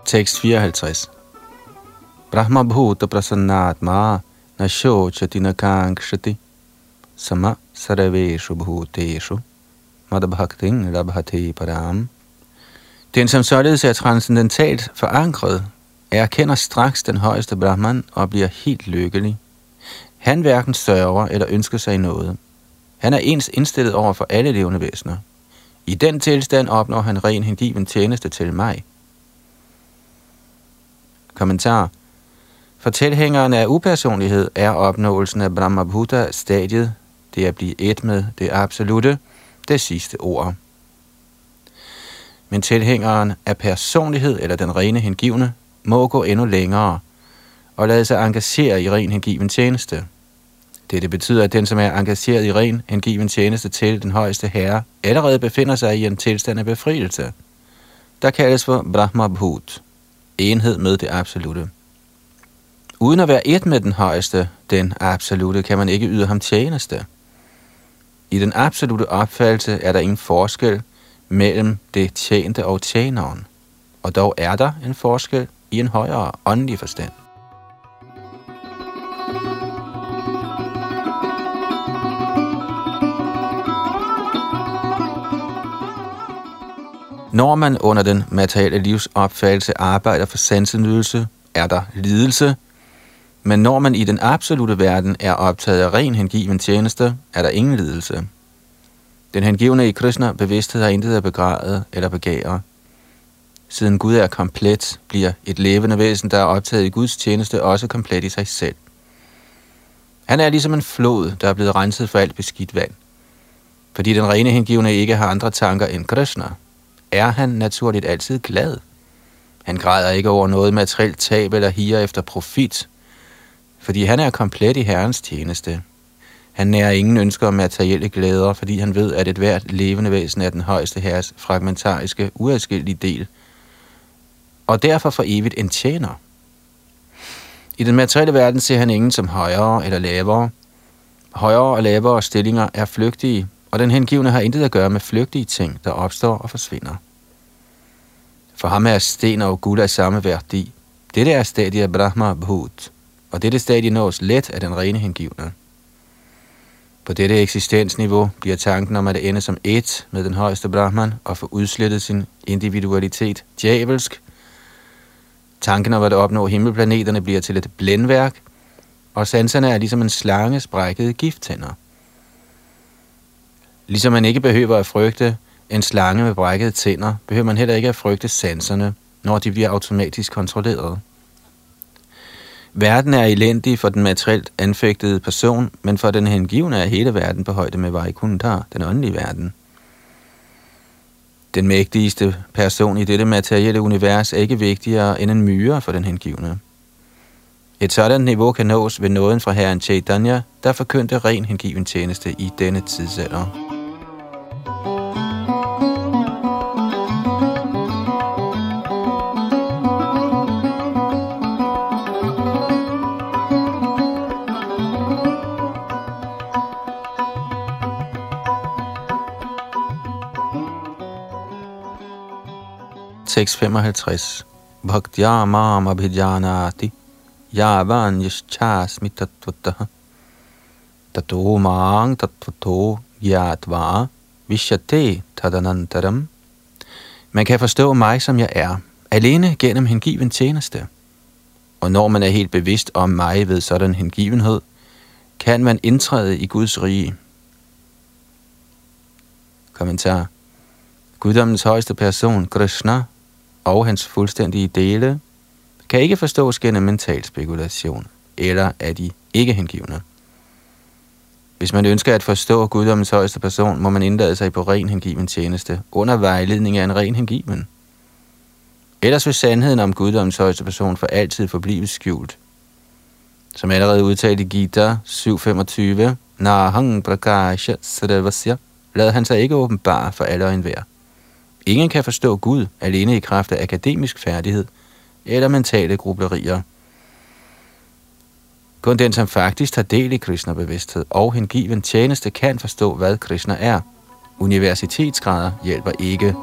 Tekst 54 Brahma bhuta prasannatma na shochati na kankshati sama sarveshu bhuteshu madabhakting labhati param. Den, som således er transcendentalt forankret, erkender straks den højeste Brahman og bliver helt lykkelig. Han hverken sørger eller ønsker sig noget. Han er ens indstillet over for alle levende væsener. I den tilstand opnår han ren hengiven tjeneste til mig. Kommentar for tilhængerne af upersonlighed er opnåelsen af Brahmabhuta-stadiet, det at blive et med det absolute, det sidste ord. Men tilhængeren af personlighed eller den rene hengivne må gå endnu længere og lade sig engagere i ren hengiven tjeneste. Dette betyder, at den, som er engageret i ren hengiven tjeneste til den højeste herre, allerede befinder sig i en tilstand af befrielse, der kaldes for Brahmabhut, enhed med det absolute. Uden at være et med den højeste, den absolute, kan man ikke yde ham tjeneste. I den absolute opfattelse er der ingen forskel mellem det tjente og tjeneren, og dog er der en forskel i en højere åndelig forstand. Når man under den materielle livs opfattelse arbejder for sansenydelse, er der lidelse, men når man i den absolute verden er optaget af ren hengiven tjeneste, er der ingen lidelse. Den hengivne i Krishna bevidsthed har intet at begræde eller begære. Siden Gud er komplet, bliver et levende væsen, der er optaget i Guds tjeneste, også komplet i sig selv. Han er ligesom en flod, der er blevet renset for alt beskidt vand. Fordi den rene hengivne ikke har andre tanker end Krishna, er han naturligt altid glad. Han græder ikke over noget materielt tab eller higer efter profit, fordi han er komplet i Herrens tjeneste. Han nærer ingen ønsker om materielle glæder, fordi han ved, at et hvert levende væsen er den højeste herres fragmentariske, uadskillelige del, og derfor for evigt en tjener. I den materielle verden ser han ingen som højere eller lavere. Højere og lavere stillinger er flygtige, og den hengivne har intet at gøre med flygtige ting, der opstår og forsvinder. For ham er sten og guld af samme værdi. Dette er stadiet af Brahma Bhut og dette stadie nås let af den rene hengivne. På dette eksistensniveau bliver tanken om at ende som et med den højeste Brahman og få udslettet sin individualitet djævelsk. Tanken om at opnå himmelplaneterne bliver til et blændværk, og sanserne er ligesom en slange sprækkede gifttænder. Ligesom man ikke behøver at frygte en slange med brækkede tænder, behøver man heller ikke at frygte sanserne, når de bliver automatisk kontrolleret. Verden er elendig for den materielt anfægtede person, men for den hengivne er hele verden på højde med Vaikuntha, den åndelige verden. Den mægtigste person i dette materielle univers er ikke vigtigere end en myre for den hengivne. Et sådan niveau kan nås ved nåden fra Herren Chaitanya, der forkyndte ren hengiven tjeneste i denne tidsalder. 655. Bhaktya mam abhijanati yavan yishchasmi tattvataha tato mang tatvato yatva vishyate tadanantaram. Man kan forstå mig, som jeg er, alene gennem hengiven tjeneste. Og når man er helt bevidst om mig ved sådan hengivenhed, kan man indtræde i Guds rige. Kommentar. Guddommens højeste person, Krishna, og hans fuldstændige dele kan ikke forstås gennem mental spekulation, eller er de ikke hengivne. Hvis man ønsker at forstå guddommens højeste person, må man indlade sig på ren hengiven tjeneste, under vejledning af en ren hengiven. Ellers vil sandheden om guddommens højeste person for altid forblive skjult. Som allerede udtalt i Gita 7.25, Nahang Prakasha Srevasya, lader han sig ikke åbenbare for alle og enhver. Ingen kan forstå Gud alene i kraft af akademisk færdighed eller mentale grublerier. Kun den, som faktisk tager del i Krishna-bevidsthed og hengiven tjeneste, kan forstå, hvad Krishna er. Universitetsgrader hjælper ikke.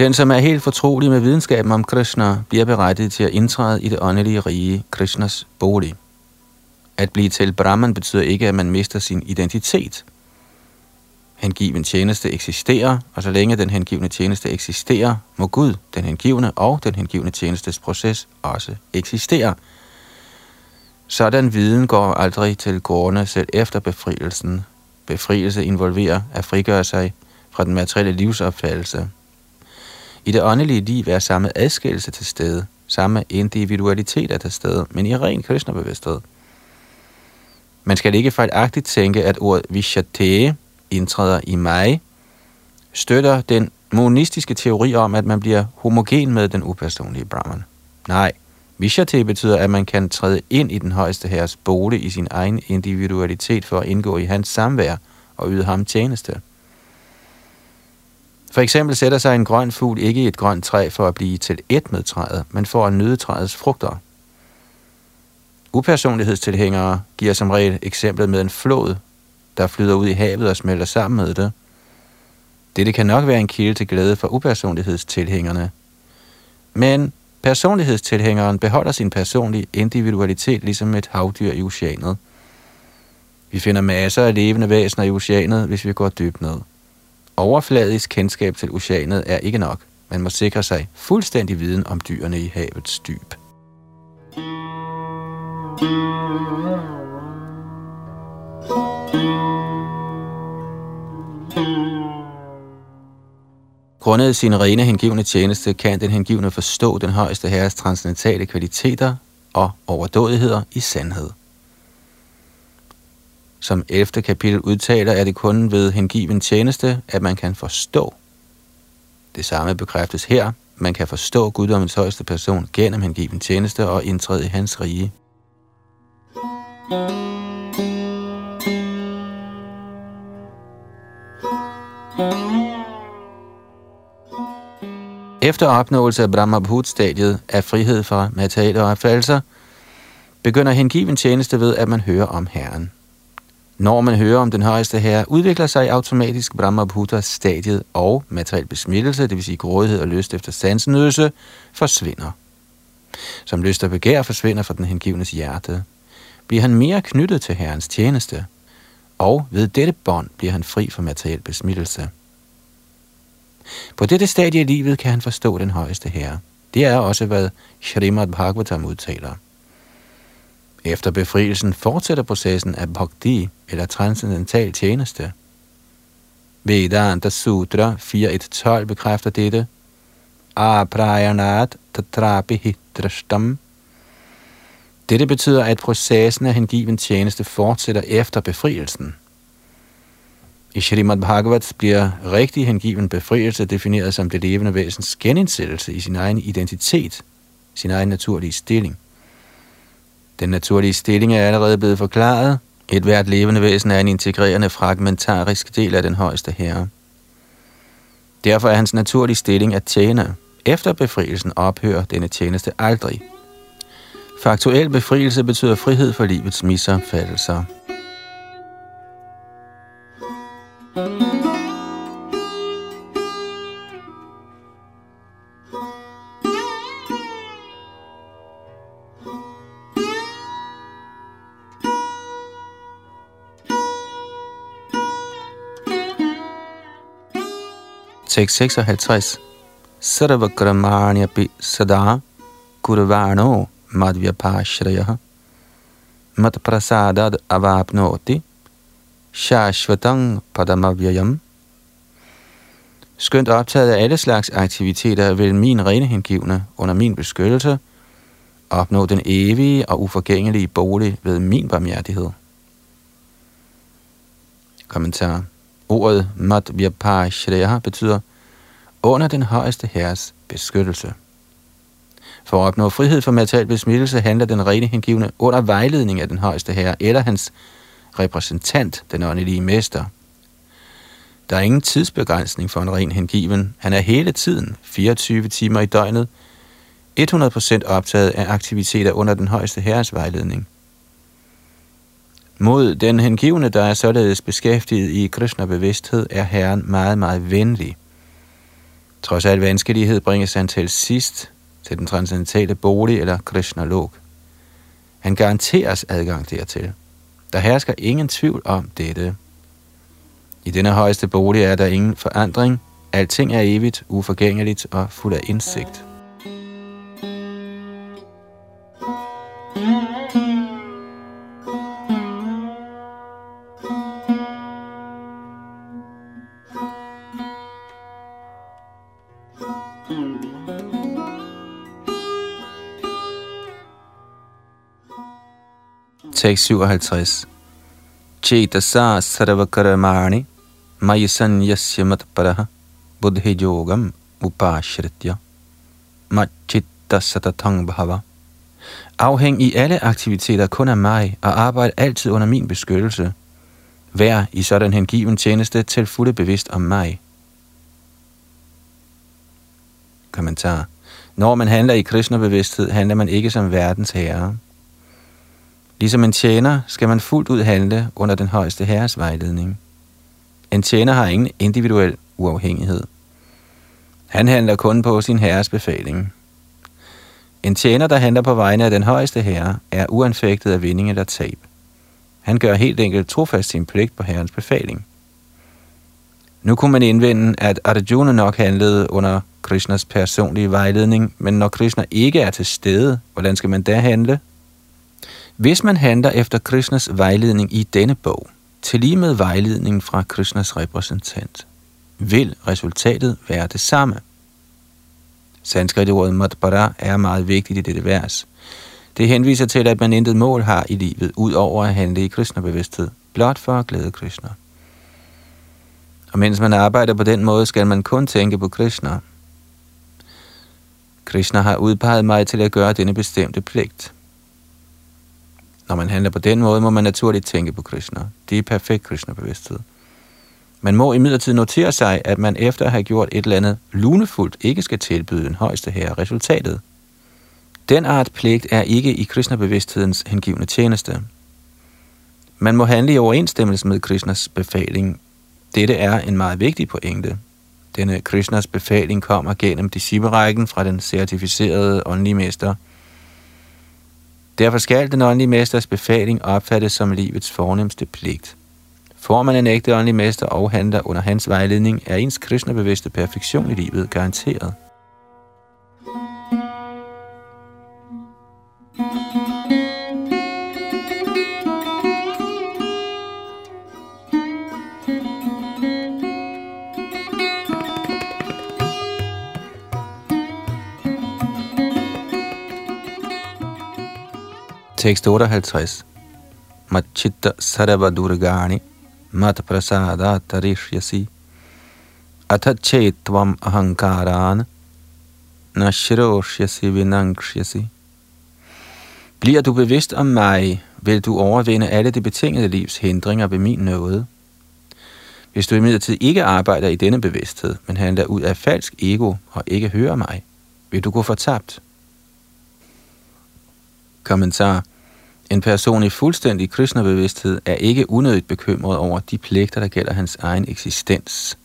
Den, som er helt fortrolig med videnskaben om Krishna, bliver berettiget til at indtræde i det åndelige rige, Krishnas bolig. At blive til Brahman betyder ikke, at man mister sin identitet. Hengiven tjeneste eksisterer, og så længe den hengivne tjeneste eksisterer, må Gud, den hengivne og den hengivne tjenestes proces også eksistere. Sådan viden går aldrig til gårdene selv efter befrielsen. Befrielse involverer at frigøre sig fra den materielle livsopfattelse, i det åndelige liv er samme adskillelse til stede, samme individualitet er til stede, men i ren Krishna-bevidsthed. Man skal ikke fejlagtigt tænke, at ordet Vishate indtræder i mig, støtter den monistiske teori om, at man bliver homogen med den upersonlige Brahman. Nej, Vishate betyder, at man kan træde ind i den højeste herres bolig i sin egen individualitet for at indgå i hans samvær og yde ham tjeneste. For eksempel sætter sig en grøn fugl ikke i et grønt træ for at blive til et med træet, men for at nyde træets frugter. Upersonlighedstilhængere giver som regel eksemplet med en flod, der flyder ud i havet og smelter sammen med det. Dette kan nok være en kilde til glæde for upersonlighedstilhængerne. Men personlighedstilhængeren beholder sin personlige individualitet ligesom et havdyr i oceanet. Vi finder masser af levende væsener i oceanet, hvis vi går dybt ned. Overfladisk kendskab til oceanet er ikke nok. Man må sikre sig fuldstændig viden om dyrene i havets dyb. Grundet sin rene hengivne tjeneste kan den hengivne forstå den højeste herres transcendentale kvaliteter og overdådigheder i sandhed. Som 11. kapitel udtaler, er det kun ved hengiven tjeneste, at man kan forstå. Det samme bekræftes her. Man kan forstå guddommens højeste person gennem hengiven tjeneste og indtræde i hans rige. Efter opnåelse af Brahma-Bhut-stadiet af frihed fra materielle opfattelser, begynder hengiven tjeneste ved, at man hører om Herren. Når man hører om den højeste herre, udvikler sig automatisk Brahma Bhuta stadiet og materiel besmittelse, det vil sige grådighed og lyst efter sansenødelse, forsvinder. Som lyst og begær forsvinder fra den hengivnes hjerte, bliver han mere knyttet til herrens tjeneste, og ved dette bånd bliver han fri for materiel besmittelse. På dette stadie i livet kan han forstå den højeste herre. Det er også, hvad Shrimad Bhagavatam udtaler. Efter befrielsen fortsætter processen af bhakti, eller transcendental tjeneste. Vedanta Sutra 4.1.12 bekræfter dette. Aprayanat tatrapi hitrashtam. Dette betyder, at processen af hengiven tjeneste fortsætter efter befrielsen. I Shrimad Bhagavat bliver rigtig hengiven befrielse defineret som det levende væsens genindsættelse i sin egen identitet, sin egen naturlige stilling. Den naturlige stilling er allerede blevet forklaret. Et hvert levende væsen er en integrerende fragmentarisk del af den højeste herre. Derfor er hans naturlige stilling at tjene. Efter befrielsen ophører denne tjeneste aldrig. Faktuel befrielse betyder frihed for livets misopfattelser. 656. Sarvakramanya pi sada kurvano madhyapashraya mat prasadad avapnoti shashvatang padamavyayam. Skønt optaget af alle slags aktiviteter vil min rene hengivne under min beskyttelse opnå den evige og uforgængelige bolig ved min barmhjertighed. Kommentar. Ordet Madhyapashreya betyder under den højeste herres beskyttelse. For at opnå frihed fra materiel besmittelse handler den rene hengivne under vejledning af den højeste herre eller hans repræsentant, den åndelige mester. Der er ingen tidsbegrænsning for en ren hengiven. Han er hele tiden, 24 timer i døgnet, 100% optaget af aktiviteter under den højeste herres vejledning. Mod den hengivne, der er således beskæftiget i Krishna-bevidsthed, er Herren meget, meget venlig. Trods al vanskelighed bringes han til sidst til den transcendentale bolig eller Krishna-lok. Han garanteres adgang dertil. Der hersker ingen tvivl om dette. I denne højeste bolig er der ingen forandring. Alting er evigt, uforgængeligt og fuld af indsigt. 657. Chetasa sarvakaramani mayasanyasya matparaha buddhi yogam upashritya machitta satatang bhava. Afhæng i alle aktiviteter kun af mig og arbejde altid under min beskyttelse. Vær i sådan hengiven tjeneste til fulde bevidst om mig. Kommentar. Når man handler i kristnebevidsthed, handler man ikke som verdens herre. Ligesom en tjener skal man fuldt ud handle under den højeste herres vejledning. En tjener har ingen individuel uafhængighed. Han handler kun på sin herres befaling. En tjener, der handler på vegne af den højeste herre, er uanfægtet af vinding eller tab. Han gør helt enkelt trofast sin pligt på herrens befaling. Nu kunne man indvende, at Arjuna nok handlede under Krishnas personlige vejledning, men når Krishna ikke er til stede, hvordan skal man da handle? Hvis man handler efter Krishnas vejledning i denne bog, til lige med vejledningen fra Krishnas repræsentant, vil resultatet være det samme. Sanskrit-ordet matpara er meget vigtigt i dette vers. Det henviser til, at man intet mål har i livet, ud over at handle i Krishna-bevidsthed, blot for at glæde Krishna. Og mens man arbejder på den måde, skal man kun tænke på Krishna. Krishna har udpeget mig til at gøre denne bestemte pligt – når man handler på den måde, må man naturligt tænke på Krishna. Det er perfekt Krishna-bevidsthed. Man må imidlertid notere sig, at man efter at have gjort et eller andet lunefuldt ikke skal tilbyde den højeste herre resultatet. Den art pligt er ikke i Krishna-bevidsthedens hengivne tjeneste. Man må handle i overensstemmelse med Krishnas befaling. Dette er en meget vigtig pointe. Denne Krishnas befaling kommer gennem disciplerækken fra den certificerede åndelige mester – Derfor skal den åndelige mesters befaling opfattes som livets fornemmeste pligt. Får man en ægte åndelig mester og handler under hans vejledning, er ens kristnebevidste perfektion i livet garanteret. Tekst 58. Machitta sarva durgani mat prasada tarishyasi atachetvam ahankaran nashroshyasi vinangshyasi. Bliver du bevidst om mig, vil du overvinde alle de betingede livs hindringer ved min nåde. Hvis du imidlertid ikke arbejder i denne bevidsthed, men handler ud af falsk ego og ikke hører mig, vil du gå fortabt. Kommentar. En person i fuldstændig Krishna-bevidsthed er ikke unødigt bekymret over de pligter, der gælder hans egen eksistens.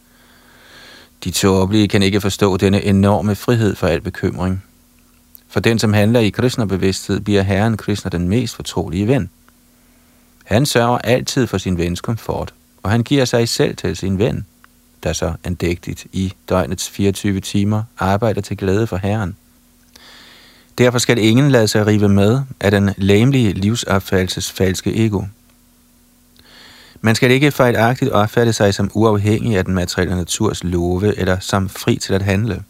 De tåbelige kan ikke forstå denne enorme frihed for al bekymring. For den, som handler i Krishna-bevidsthed, bliver Herren Krishna den mest fortrolige ven. Han sørger altid for sin vens komfort, og han giver sig selv til sin ven, der så andægtigt i døgnets 24 timer arbejder til glæde for Herren. Derfor skal ingen lade sig rive med af den læmelige livsopfattelses falske ego. Man skal ikke fejlagtigt opfatte sig som uafhængig af den materielle naturs love eller som fri til at handle.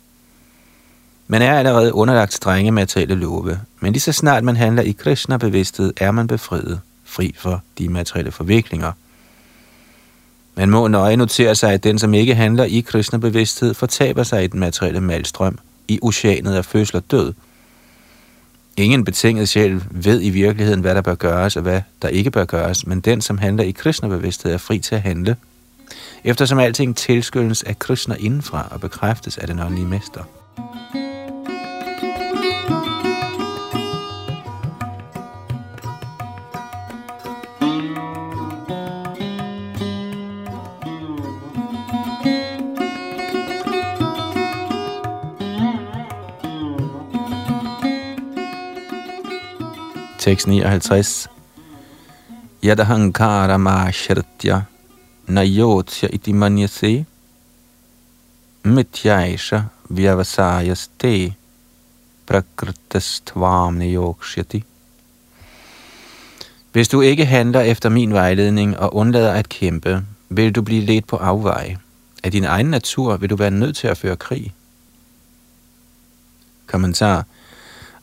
Man er allerede underlagt strenge materielle love, men lige så snart man handler i Krishna-bevidsthed, er man befriet, fri for de materielle forviklinger. Man må nøje notere sig, at den, som ikke handler i Krishna-bevidsthed, fortaber sig i den materielle malstrøm, i oceanet af fødsel og død – Ingen betinget sjæl ved i virkeligheden, hvad der bør gøres og hvad der ikke bør gøres, men den, som handler i Krishna-bevidsthed, er fri til at handle, eftersom alting tilskyndes af kristner indenfra og bekræftes af den åndelige mester. Tekst 59. Yadahankara ma shritya nayotya iti manyase mityaisha vyavasayaste prakritastvam niyokshyati. Hvis du ikke handler efter min vejledning og undlader at kæmpe, vil du blive ledt på afveje. Af din egen natur vil du være nødt til at føre krig. Kommentar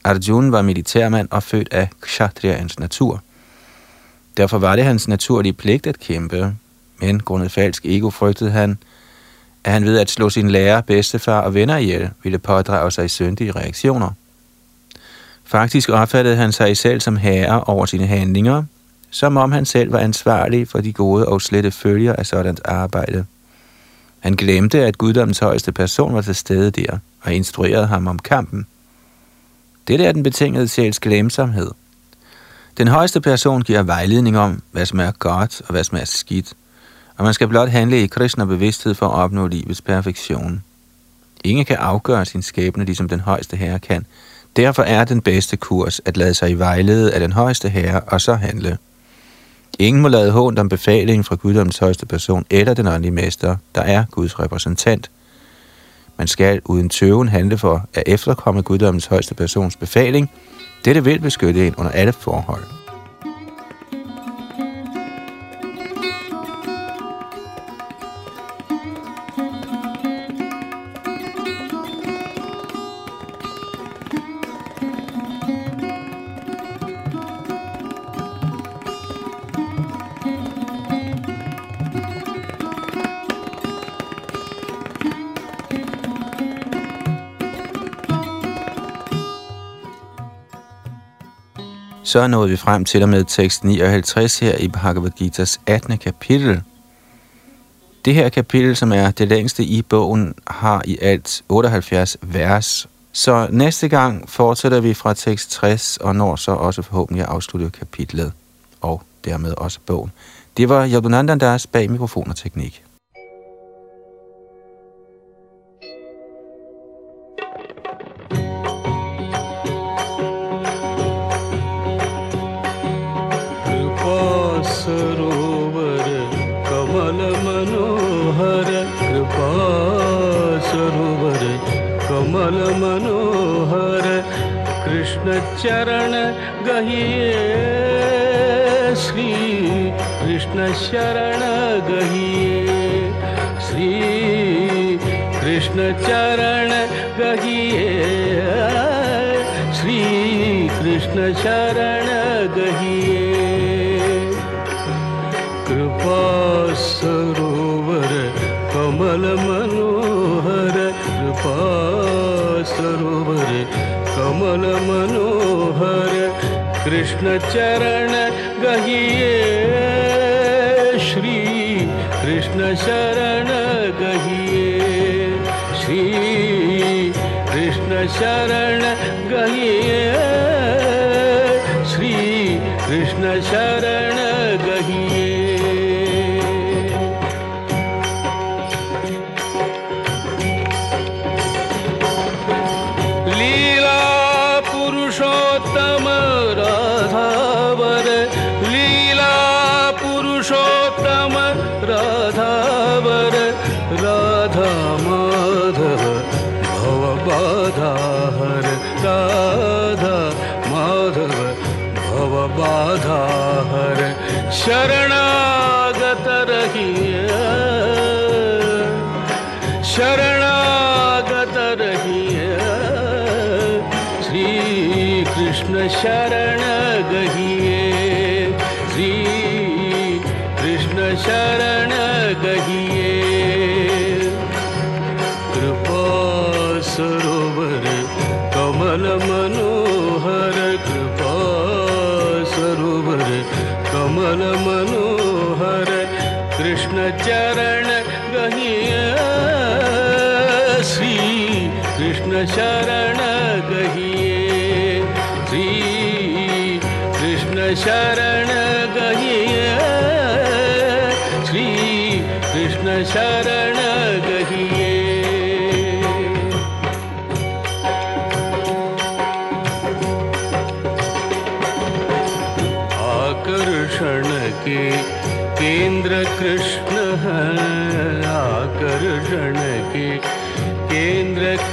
Arjun var militærmand og født af kshatriyans natur. Derfor var det hans naturlige pligt at kæmpe, men grundet falsk ego frygtede han, at han ved at slå sin lærer, bedstefar og venner ihjel, ville pådrage sig syndige reaktioner. Faktisk opfattede han sig selv som herre over sine handlinger, som om han selv var ansvarlig for de gode og slette følger af sådan arbejde. Han glemte, at guddommens højeste person var til stede der og instruerede ham om kampen. Dette er den betingede sjæls glemsomhed. Den højeste person giver vejledning om, hvad som er godt og hvad som er skidt, og man skal blot handle i Krishna bevidsthed for at opnå livets perfektion. Ingen kan afgøre sin skæbne, ligesom den højeste herre kan. Derfor er den bedste kurs at lade sig i vejlede af den højeste herre og så handle. Ingen må lade hånd om befalingen fra guddommens højeste person eller den åndelige mester, der er Guds repræsentant – man skal uden tøven handle for at efterkomme guddommens højeste persons befaling. Dette vil beskytte en under alle forhold. Så nåede vi frem til og med tekst 59 her i Bhagavad Gita's 18. kapitel. Det her kapitel, som er det længste i bogen, har i alt 78 vers. Så næste gang fortsætter vi fra tekst 60 og når så også forhåbentlig at afslutte kapitlet og dermed også bogen. Det var Jadunandandas bag mikrofon og teknik. चरण गहिए श्री कृष्ण शरण गहिए श्री कृष्ण चरण गहिए श्री कृष्ण शरण गहिए कृपा सरोवर कमल मनोहर, कृपा सरोवर कमल मनोहर कृष्ण चरण गहिए श्री कृष्ण शरण गहिए श्री कृष्ण शरण गहिए श्री कृष्ण शरण शरणागत रहिए। शरणागत रहिए। श्री कृष्ण शरण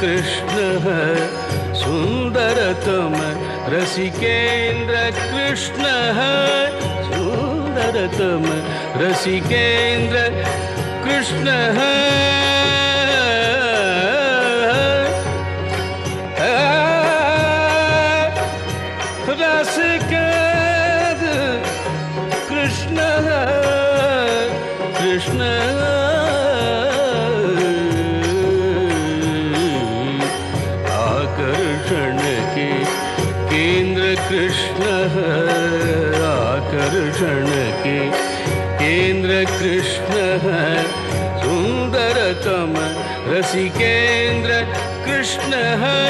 कृष्ण है सुंदरतम रसिकेंद्र कृष्ण है सुंदरतम रसिकेंद्र कृष्ण है। कृष्ण कृष्ण आकर्षण के केंद्र कृष्ण है सुंदरतम रसिकेंद्र कृष्ण है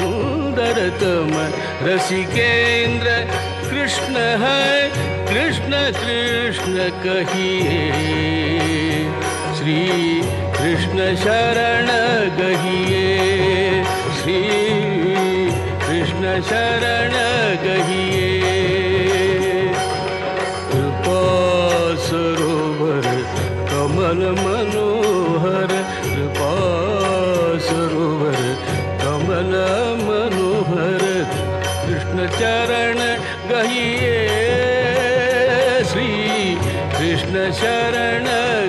सुंदरतम रसिकेंद्र कृष्ण है, कृष्ण कृष्ण कहिए, श्री कृष्ण शरण गहिए श्री कृष्ण शरण गहिए कमल मनोहर, कृपा सरोवर, कमल मनोहर, कृष्ण चरण गहिए श्री कृष्ण शरण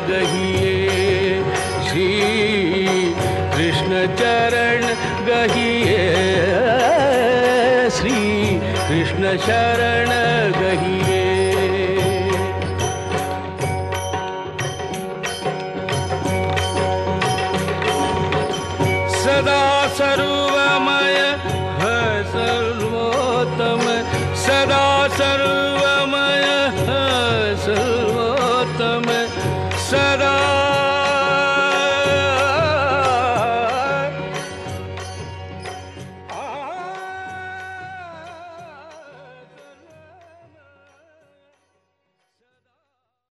गहिए श्री कृष्ण चरण गहिए श्री कृष्ण शरण